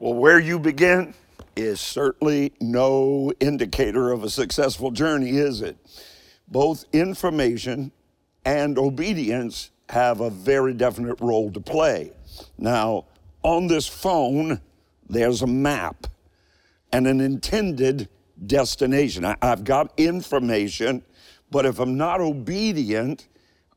Well, where you begin is certainly no indicator of a successful journey, is it? Both information and obedience have a very definite role to play. Now, on this phone, there's a map and an intended destination. I, have got information, but if I'm not obedient,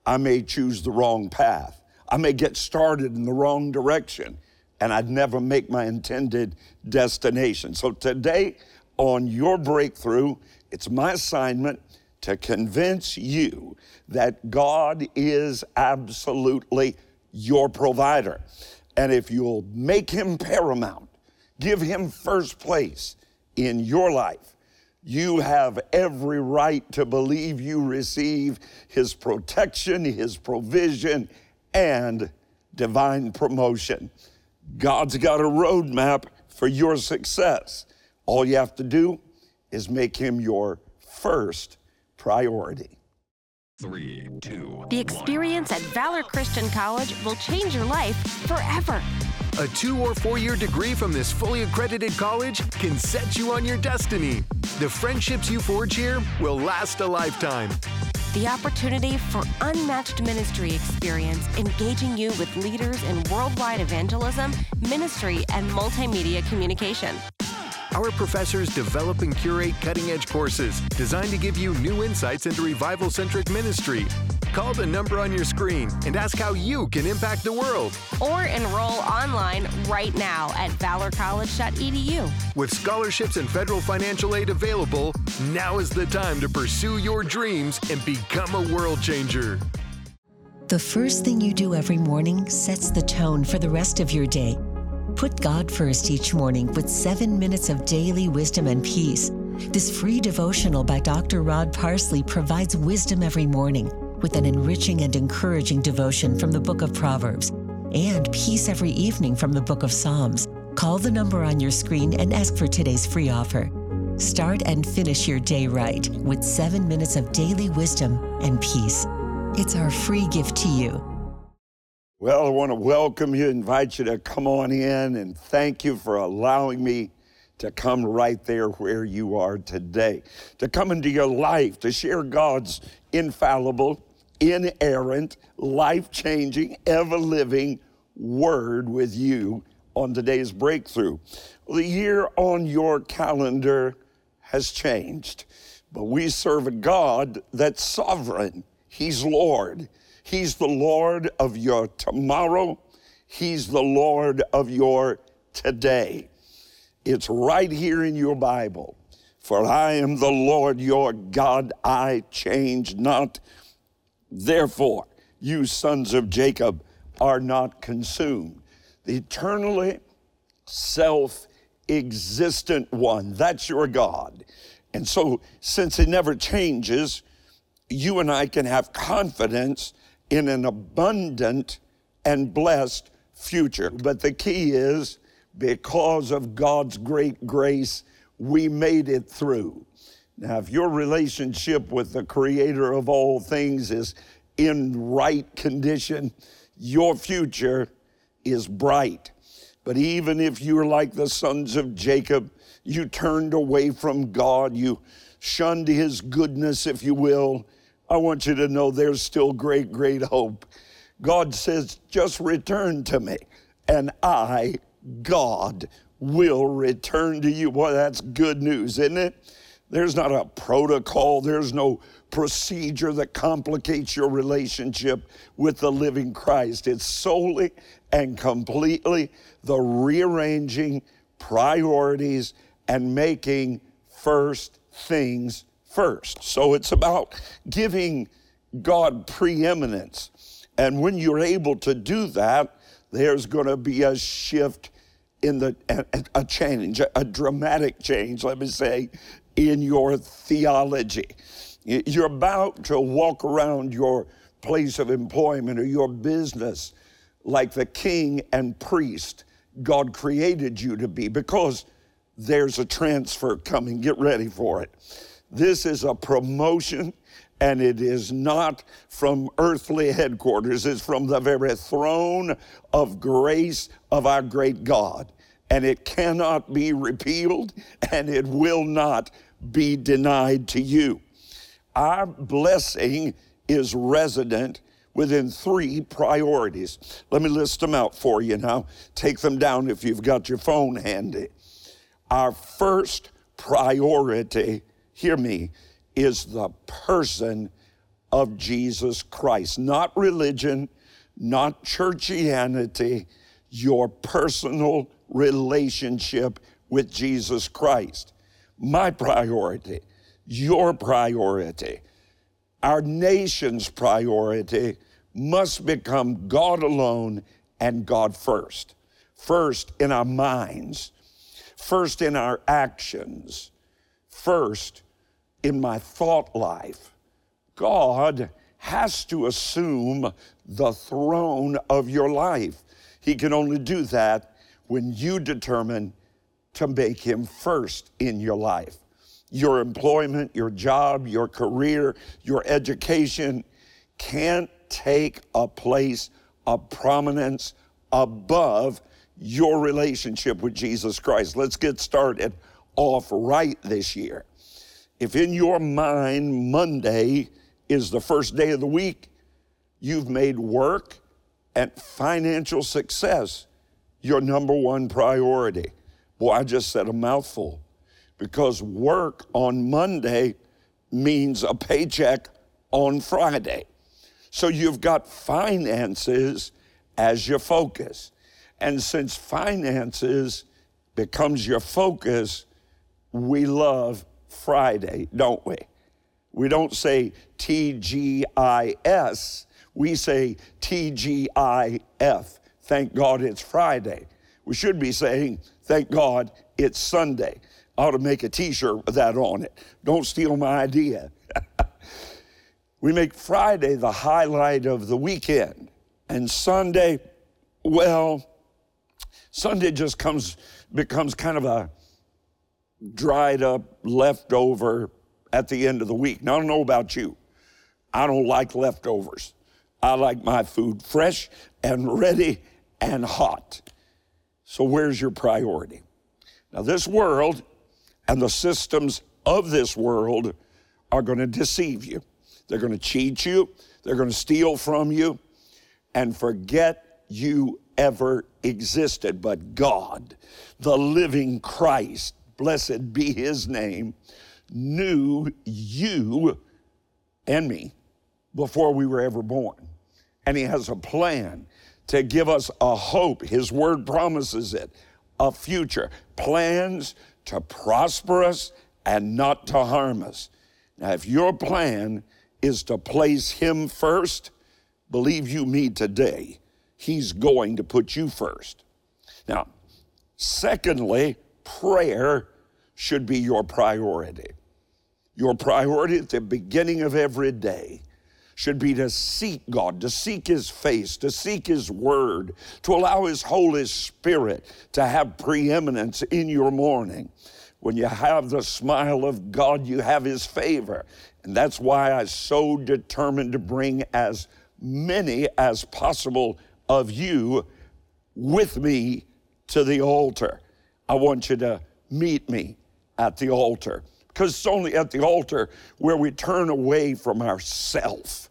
I may choose the wrong path. I may get started in the wrong direction and I'd never make my intended destination. So today, on your breakthrough, it's my assignment to convince you that God is absolutely your provider. And if you'll make him paramount, give him first place in your life, you have every right to believe you receive his protection, his provision, and divine promotion. God's got a roadmap for your success. All you have to do is make him your first priority. Three, two. The experience at Valor Christian College will change your life forever. A two or four year degree from this fully accredited college can set you on your destiny. The friendships you forge here will last a lifetime the opportunity for unmatched ministry experience, engaging you with leaders in worldwide evangelism, ministry, and multimedia communication. Our professors develop and curate cutting edge courses designed to give you new insights into revival centric ministry. Call the number on your screen and ask how you can impact the world. Or enroll online right now at valorcollege.edu. With scholarships and federal financial aid available, now is the time to pursue your dreams and become a world changer. The first thing you do every morning sets the tone for the rest of your day. Put God first each morning with seven minutes of daily wisdom and peace. This free devotional by Dr. Rod Parsley provides wisdom every morning with an enriching and encouraging devotion from the book of Proverbs and peace every evening from the book of Psalms. Call the number on your screen and ask for today's free offer. Start and finish your day right with seven minutes of daily wisdom and peace. It's our free gift to you. Well, I want to welcome you, invite you to come on in, and thank you for allowing me to come right there where you are today, to come into your life, to share God's infallible, inerrant, life changing, ever living word with you on today's breakthrough. The year on your calendar has changed, but we serve a God that's sovereign, He's Lord. He's the Lord of your tomorrow. He's the Lord of your today. It's right here in your Bible. For I am the Lord your God, I change not. Therefore, you sons of Jacob are not consumed. The eternally self existent one, that's your God. And so, since it never changes, you and I can have confidence in an abundant and blessed future. But the key is because of God's great grace, we made it through. Now, if your relationship with the creator of all things is in right condition, your future is bright. But even if you're like the sons of Jacob, you turned away from God, you shunned his goodness, if you will, I want you to know there's still great, great hope. God says, just return to me, and I, God, will return to you. Boy, that's good news, isn't it? There's not a protocol, there's no procedure that complicates your relationship with the living Christ. It's solely and completely the rearranging priorities and making first things first. So it's about giving God preeminence. And when you're able to do that, there's going to be a shift in the, a, change, a dramatic change, let me say, in your theology. You're about to walk around your place of employment or your business like the king and priest God created you to be because there's a transfer coming. Get ready for it. This is a promotion, and it is not from earthly headquarters, it's from the very throne of grace of our great God. And it cannot be repealed, and it will not be denied to you. Our blessing is resident within three priorities. Let me list them out for you now. Take them down if you've got your phone handy. Our first priority, hear me, is the person of Jesus Christ, not religion, not churchianity, your personal relationship with Jesus Christ. My priority, your priority our nation's priority must become God alone and God first. First in our minds, first in our actions, first in my thought life. God has to assume the throne of your life. He can only do that when you determine to make him first in your life your employment, your job, your career, your education can't take a place of prominence above your relationship with Jesus Christ. Let's get started off right this year. If in your mind Monday is the first day of the week, you've made work and financial success your number one priority. Boy, I just said a mouthful because work on Monday means a paycheck on Friday. So you've got finances as your focus. And since finances becomes your focus, we love Friday, don't we? We don't say TGIS, we say TGIF. Thank God it's Friday. We should be saying, thank God it's Sunday I ought to make a t shirt with that on it. Don't steal my idea. we make Friday the highlight of the weekend, and Sunday, well, Sunday just comes becomes kind of a dried up leftover at the end of the week. Now I don't know about you. I don't like leftovers. I like my food fresh and ready and hot. So where's your priority? Now this world and the systems of this world are going to deceive you. They're going to cheat you. They're going to steal from you and forget you ever existed. But God, the living Christ, blessed be his name, knew you and me before we were ever born. And he has a plan to give us a hope. His word promises it, a future. Plans to prosper us and not to harm us. Now, if your plan is to place Him first, believe you me today, He's going to put you first. Now, secondly, prayer should be your priority. Your priority at the beginning of every day should be to seek God, to seek His face, to seek His Word, to allow His Holy Spirit to have preeminence in your morning. When you have the smile of God, you have His favor. And that's why I'm so determined to bring as many as possible of you with me to the altar. I want you to meet me at the altar because it's only at the altar where we turn away from ourself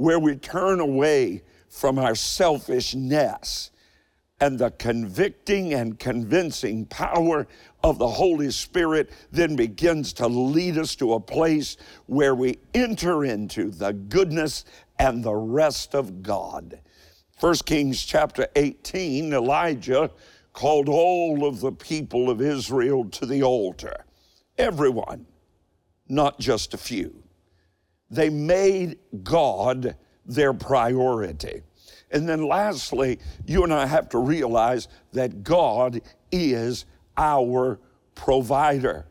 where we turn away from our selfishness and the convicting and convincing power of the Holy Spirit then begins to lead us to a place where we enter into the goodness and the rest of God. 1 Kings chapter 18, Elijah called all of the people of Israel to the altar. Everyone, not just a few. They made God their priority. And then lastly, you and I have to realize that God is our provider.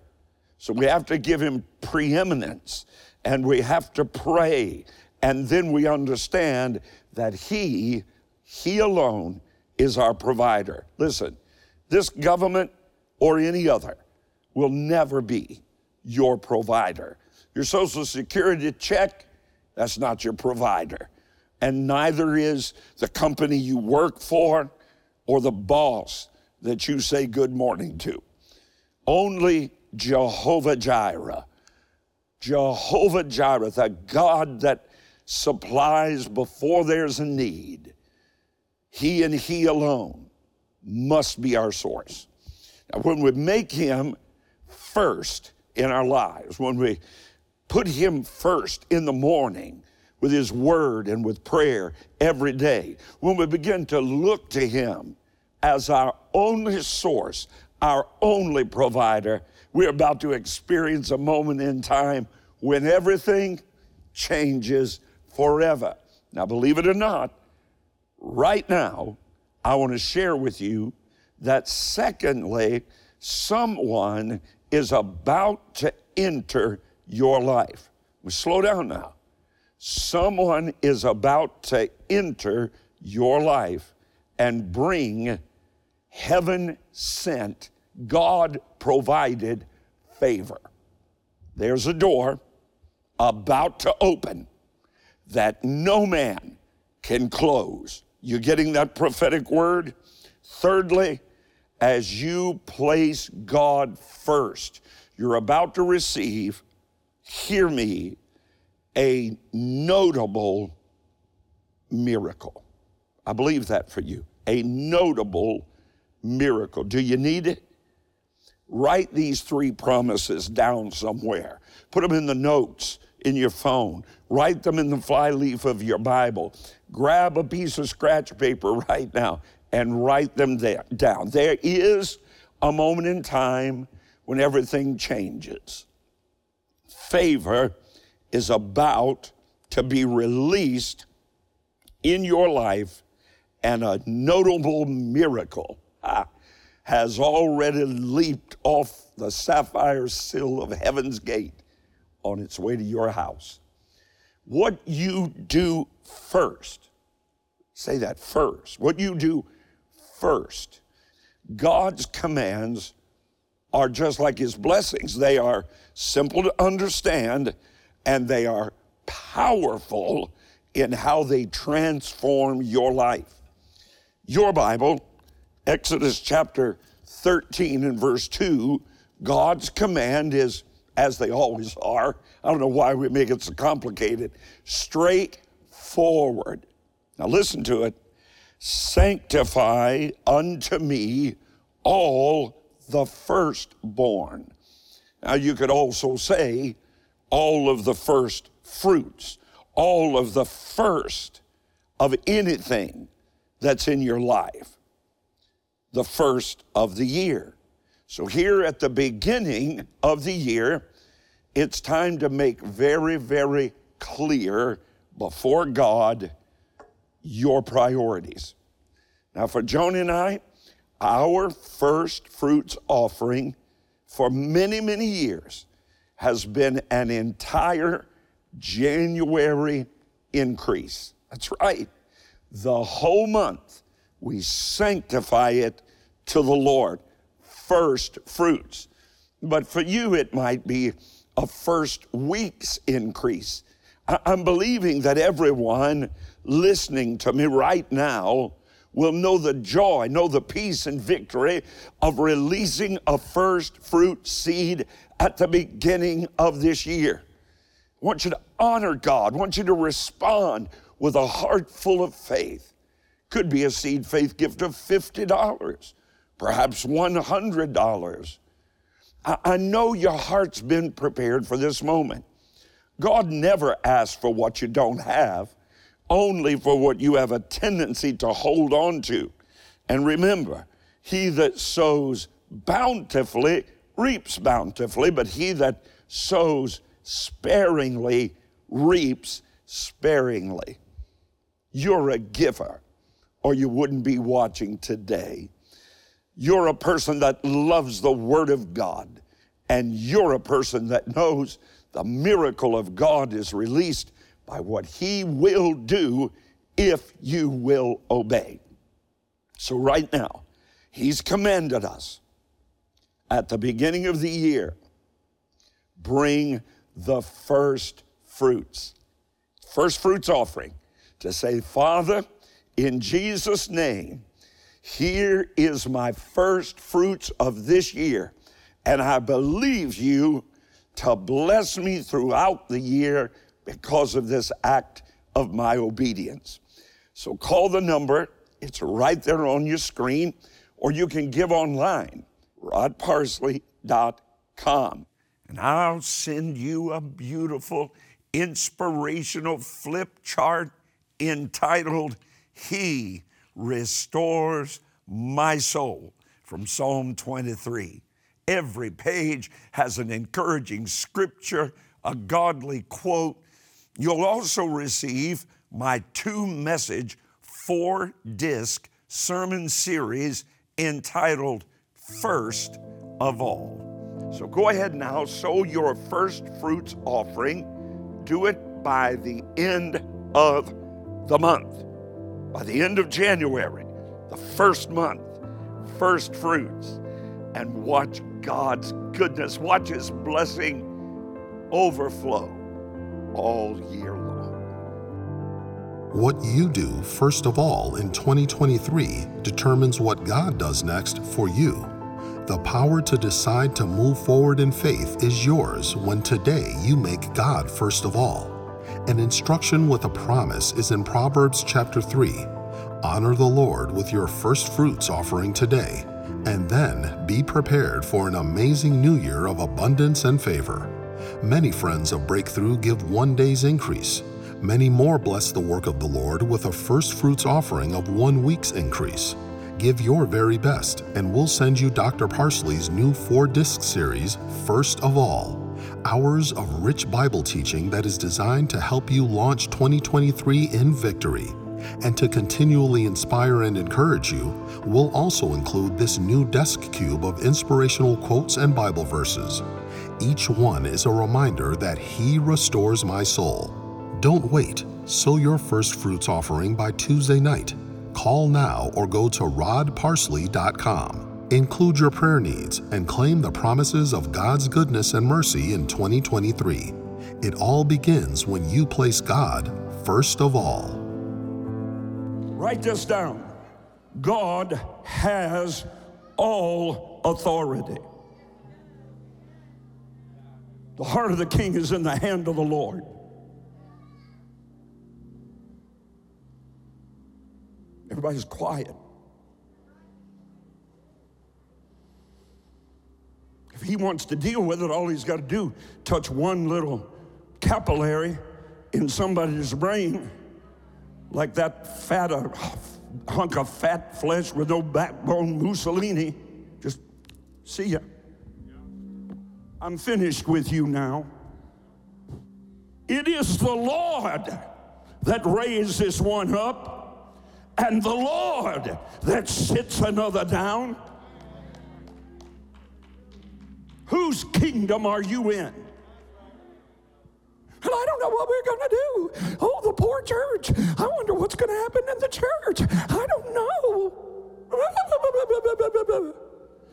So we have to give him preeminence and we have to pray. And then we understand that he, he alone is our provider. Listen, this government or any other will never be your provider. Your Social Security check, that's not your provider. And neither is the company you work for or the boss. that you say good morning to. Only Jehovah Jireh. Jehovah Jireh, the God that supplies before there's a need. He and He alone must be our source. Now, when we make Him first in our lives, when we put Him first in the morning with His Word and with prayer every day, when we begin to look to Him as our only source, our only provider, we're about to experience a moment in time when everything changes forever. Now, believe it or not, right now, I want to share with you that secondly, someone is about to enter your life. We slow down now. Someone is about to enter your life and bring heaven sent, God provided favor. There's a door about to open that no man can close. You getting that prophetic word? Thirdly, as you place God first, you're about to receive, hear me, a notable miracle. I believe that for you. A notable miracle. Do you need it? Write these three promises down somewhere. Put them in the notes in your phone. Write them in the flyleaf of your Bible. Grab a piece of scratch paper right now and write them there, down. There is a moment in time when everything changes. Favor is about to be released in your life, and a notable miracle ah, has already leaped off the sapphire sill of heaven's gate on its way to your house. What you do first, say that first, what you do first, God's commands are just like His blessings. They are simple to understand and they are powerful in how they transform your life. Your Bible, Exodus chapter 13 and verse 2, God's command is as they always are. I don't know why we make it so complicated. Straightforward. Now listen to it. Sanctify unto me all the firstborn. Now you could also say all of the first fruits, all of the first of anything that's in your life, the first of the year. So, here at the beginning of the year, it's time to make very, very clear before God your priorities. Now, for Joni and I, our first fruits offering for many, many years has been an entire January increase. That's right. The whole month, we sanctify it to the Lord. First fruits. But for you, it might be a first week's increase. I'm believing that everyone listening to me right now will know the joy, know the peace and victory of releasing a first fruit seed at the beginning of this year. I want you to honor God, I want you to respond with a heart full of faith. Could be a seed faith gift of $50, perhaps $100 I know your heart's been prepared for this moment. God never asks for what you don't have, only for what you have a tendency to hold on to. And remember, he that sows bountifully reaps bountifully, but he that sows sparingly reaps sparingly. You're a giver, or you wouldn't be watching today. You're a person that loves the Word of God, and you're a person that knows the miracle of God is released by what He will do if you will obey. So, right now, He's commanded us at the beginning of the year bring the first fruits, first fruits offering, to say, Father, in Jesus' name, Here is my first fruits of this year, and I believe you to bless me throughout the year because of this act of my obedience. So call the number, it's right there on your screen, or you can give online, rodparsley.com. And I'll send you a beautiful, inspirational flip chart entitled, He Restores My Soul from Psalm 23. Every page has an encouraging scripture, a godly quote. You'll also receive my two message, four disc sermon series entitled First of All. So go ahead now, sow your first fruits offering. Do it by the end of the month. By the end of January, the first month, first fruits, and watch God's goodness, watch His blessing overflow all year long. What you do first of all in 2023 determines what God does next for you. The power to decide to move forward in faith is yours when today you make God first of all. An instruction with a promise is in Proverbs chapter 3. Honor the Lord with your first fruits offering today, and then be prepared for an amazing new year of abundance and favor. Many friends of Breakthrough give one day's increase. Many more bless the work of the Lord with a first fruits offering of one week's increase. Give your very best, and we'll send you Dr. Parsley's new four disc series, First of All hours of rich Bible teaching that is designed to help you launch 2023 in victory. And to continually inspire and encourage you, we'll also include this new desk cube of inspirational quotes and Bible verses. Each one is a reminder that He restores my soul. Don't wait. Sow your first fruits offering by Tuesday night. Call now or go to rodparsley.com. Include your prayer needs and claim the promises of God's goodness and mercy in 2023. It all begins when you place God first of all. Write this down God has all authority. The heart of the king is in the hand of the Lord. Everybody's quiet. If he wants to deal with it, all he's got to do touch one little capillary in somebody's brain, like that fat uh, hunk of fat flesh with no backbone Mussolini. Just see ya. I'm finished with you now. It is the Lord that raised this one up, and the Lord that sits another down. Whose kingdom are you in? And I don't know what we're going to do. Oh, the poor church. I wonder what's going to happen in the church. I don't know.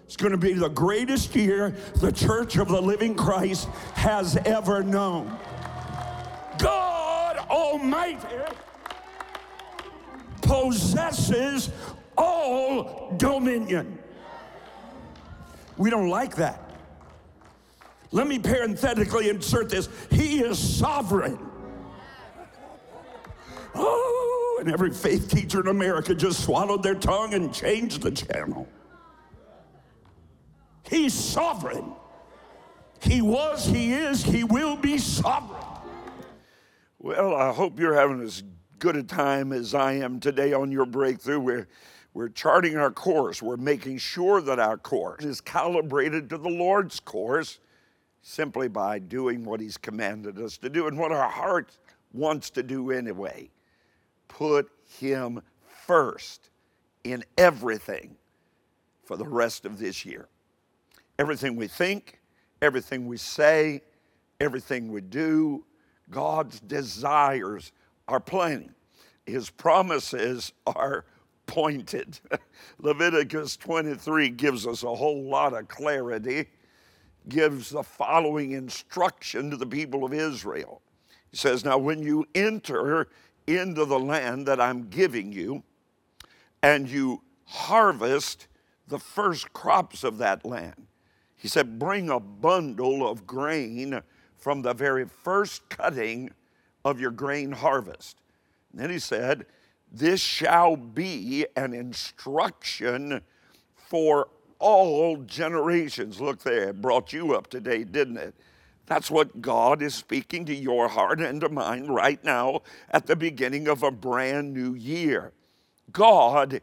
It's going to be the greatest year the Church of the Living Christ has ever known. God Almighty possesses all dominion. We don't like that. Let me parenthetically insert this He is sovereign. Oh, and every faith teacher in America just swallowed their tongue and changed the channel. He's sovereign. He was, He is, He will be sovereign. Well, I hope you're having as good a time as I am today on your breakthrough. We're, we're charting our course. We're making sure that our course is calibrated to the Lord's course simply by doing what He's commanded us to do and what our heart wants to do anyway. Put Him first in everything for the rest of this year. Everything we think, everything we say, everything we do, God's desires are plain. His promises are pointed. Leviticus 23 gives us a whole lot of clarity gives the following instruction to the people of Israel. He says, Now, when you enter into the land that I'm giving you, and you harvest the first crops of that land. He said, Bring a bundle of grain from the very first cutting of your grain harvest. And then he said, This shall be an instruction for all generations. Look there, it brought you up today, didn't it? That's what God is speaking to your heart and to mine right now at the beginning of a brand new year. God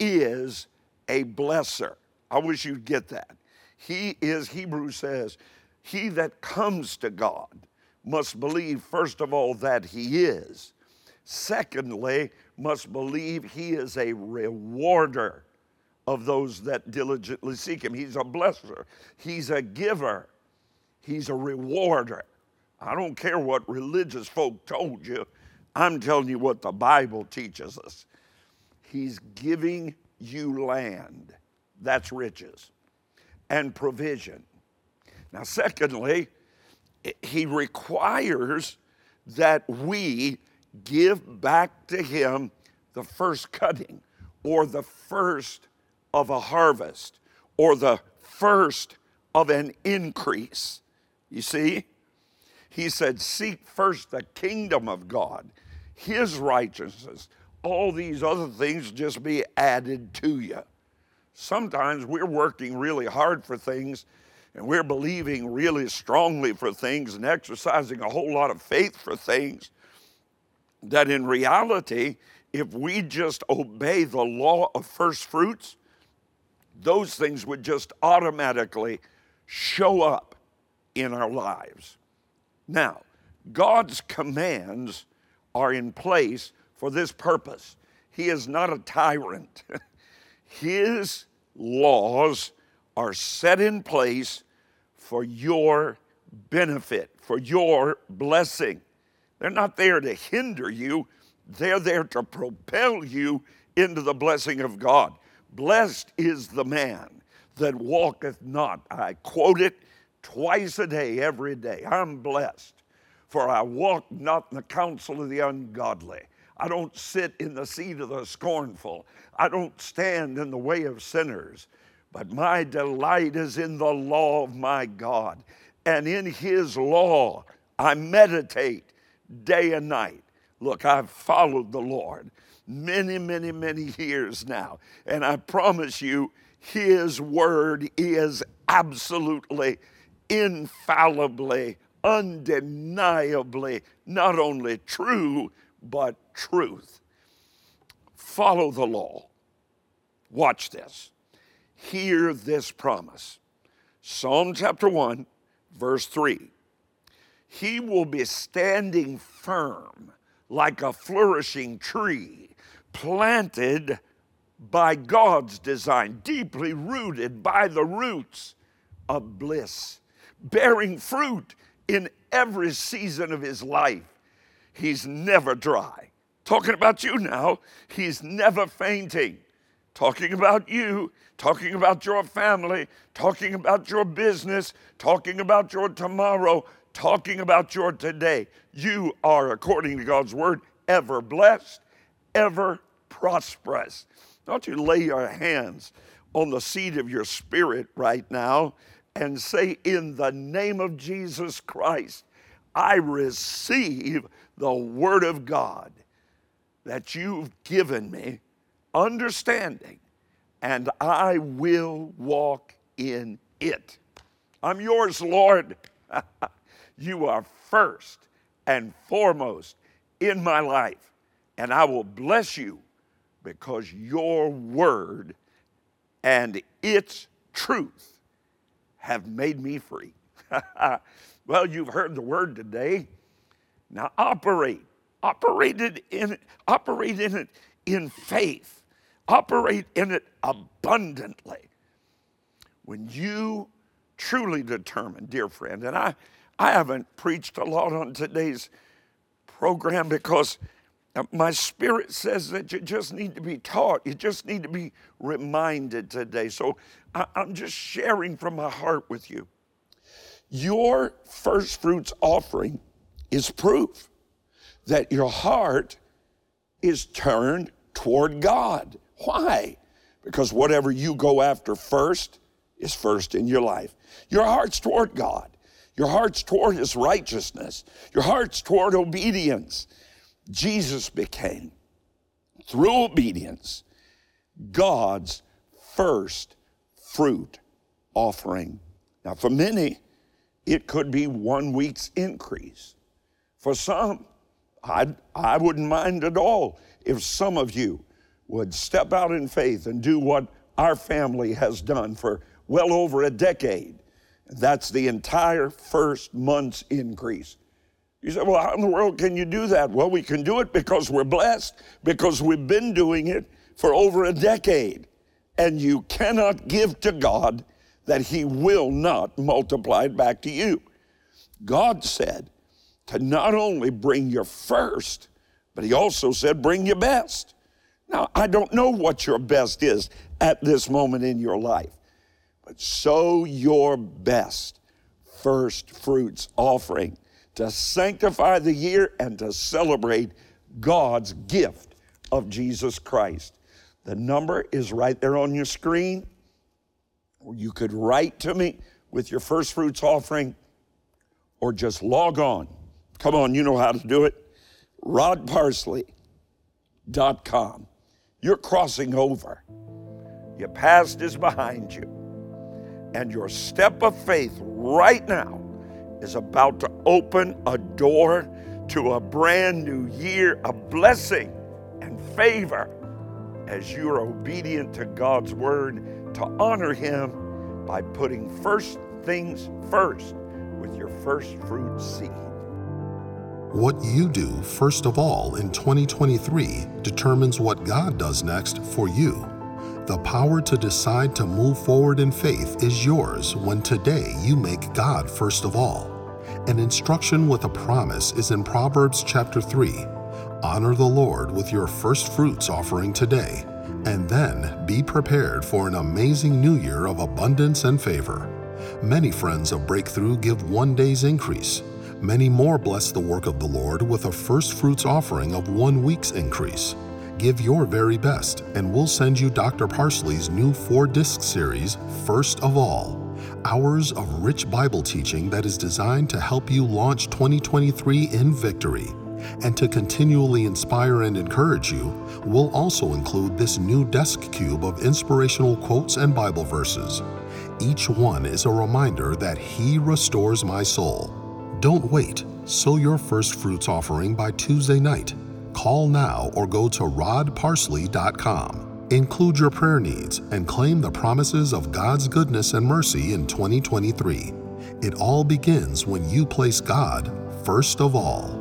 is a blesser. I wish you'd get that. He is, Hebrews says, he that comes to God must believe, first of all, that he is. Secondly, must believe he is a rewarder of those that diligently seek him. He's a blesser, he's a giver, he's a rewarder. I don't care what religious folk told you, I'm telling you what the Bible teaches us. He's giving you land. That's riches and provision. Now, secondly, he requires that we give back to him the first cutting or the first of a harvest or the first of an increase. You see? He said, Seek first the kingdom of God, his righteousness. All these other things just be added to you. Sometimes we're working really hard for things and we're believing really strongly for things and exercising a whole lot of faith for things that in reality, if we just obey the law of first fruits, those things would just automatically show up in our lives. Now, God's commands are in place for this purpose. He is not a tyrant. His laws are set in place for your benefit, for your blessing. They're not there to hinder you, they're there to propel you into the blessing of God. Blessed is the man that walketh not. I quote it twice a day, every day. I'm blessed, for I walk not in the counsel of the ungodly. I don't sit in the seat of the scornful. I don't stand in the way of sinners. But my delight is in the law of my God. And in his law I meditate day and night. Look, I've followed the Lord many, many, many years now. And I promise you, his word is absolutely, infallibly, undeniably not only true, but truth. Follow the law. Watch this. Hear this promise. Psalm chapter 1, verse 3. He will be standing firm like a flourishing tree, planted by God's design, deeply rooted by the roots of bliss, bearing fruit in every season of his life He's never dry. Talking about you now, he's never fainting. Talking about you, talking about your family, talking about your business, talking about your tomorrow, talking about your today. You are, according to God's word, ever blessed, ever prosperous. Don't you lay your hands on the seat of your spirit right now and say, In the name of Jesus Christ, I receive the Word of God that you've given me, understanding, and I will walk in it. I'm yours, Lord. you are first and foremost in my life, and I will bless you because your word and its truth have made me free. well, you've heard the word today. Now operate. Operate it in operate in it in faith. Operate in it abundantly. When you truly determine, dear friend, and I, I haven't preached a lot on today's program because uh, my spirit says that you just need to be taught. You just need to be reminded today. So I, I'm just sharing from my heart with you. Your first fruits offering is proof that your heart is turned toward God. Why? because whatever you go after first is first in your life. Your heart's toward God, your heart's toward His righteousness, your heart's toward obedience. Jesus became, through obedience, God's first fruit offering. Now, for many, it could be one week's increase. For some, I, I wouldn't mind at all if some of you would step out in faith and do what our family has done for well over a decade. That's the entire first month's increase. You say, well, how in the world can you do that? Well, we can do it because we're blessed, because we've been doing it for over a decade. And you cannot give to God that He will not multiply it back to you. God said to not only bring your first, but He also said, bring your best. Now, I don't know what your best is at this moment in your life, but sow your best first fruits offering to sanctify the year and to celebrate God's gift of Jesus Christ. The number is right there on your screen, or you could write to me with your first fruits offering, or just log on. Come on, you know how to do it. rodparsley.com. You're crossing over. Your past is behind you. And your step of faith right now is about to open a door to a brand new year of blessing and favor as you're obedient to God's word to honor Him by putting first things first with your first fruit seed. What you do first of all in 2023 determines what God does next for you. The power to decide to move forward in faith is yours when today you make God first of all. An instruction with a promise is in Proverbs chapter 3. Honor the Lord with your first fruits offering today, and then be prepared for an amazing new year of abundance and favor. Many friends of Breakthrough give one day's increase Many more bless the work of the Lord with a first fruits offering of one week's increase. Give your very best, and we'll send you Dr. Parsley's new four disc series, First of All hours of rich Bible teaching that is designed to help you launch 2023 in victory. And to continually inspire and encourage you, we'll also include this new desk cube of inspirational quotes and Bible verses. Each one is a reminder that He restores my soul don't wait. Sow your first fruits offering by Tuesday night. Call now or go to rodparsley.com. Include your prayer needs and claim the promises of God's goodness and mercy in 2023. It all begins when you place God first of all.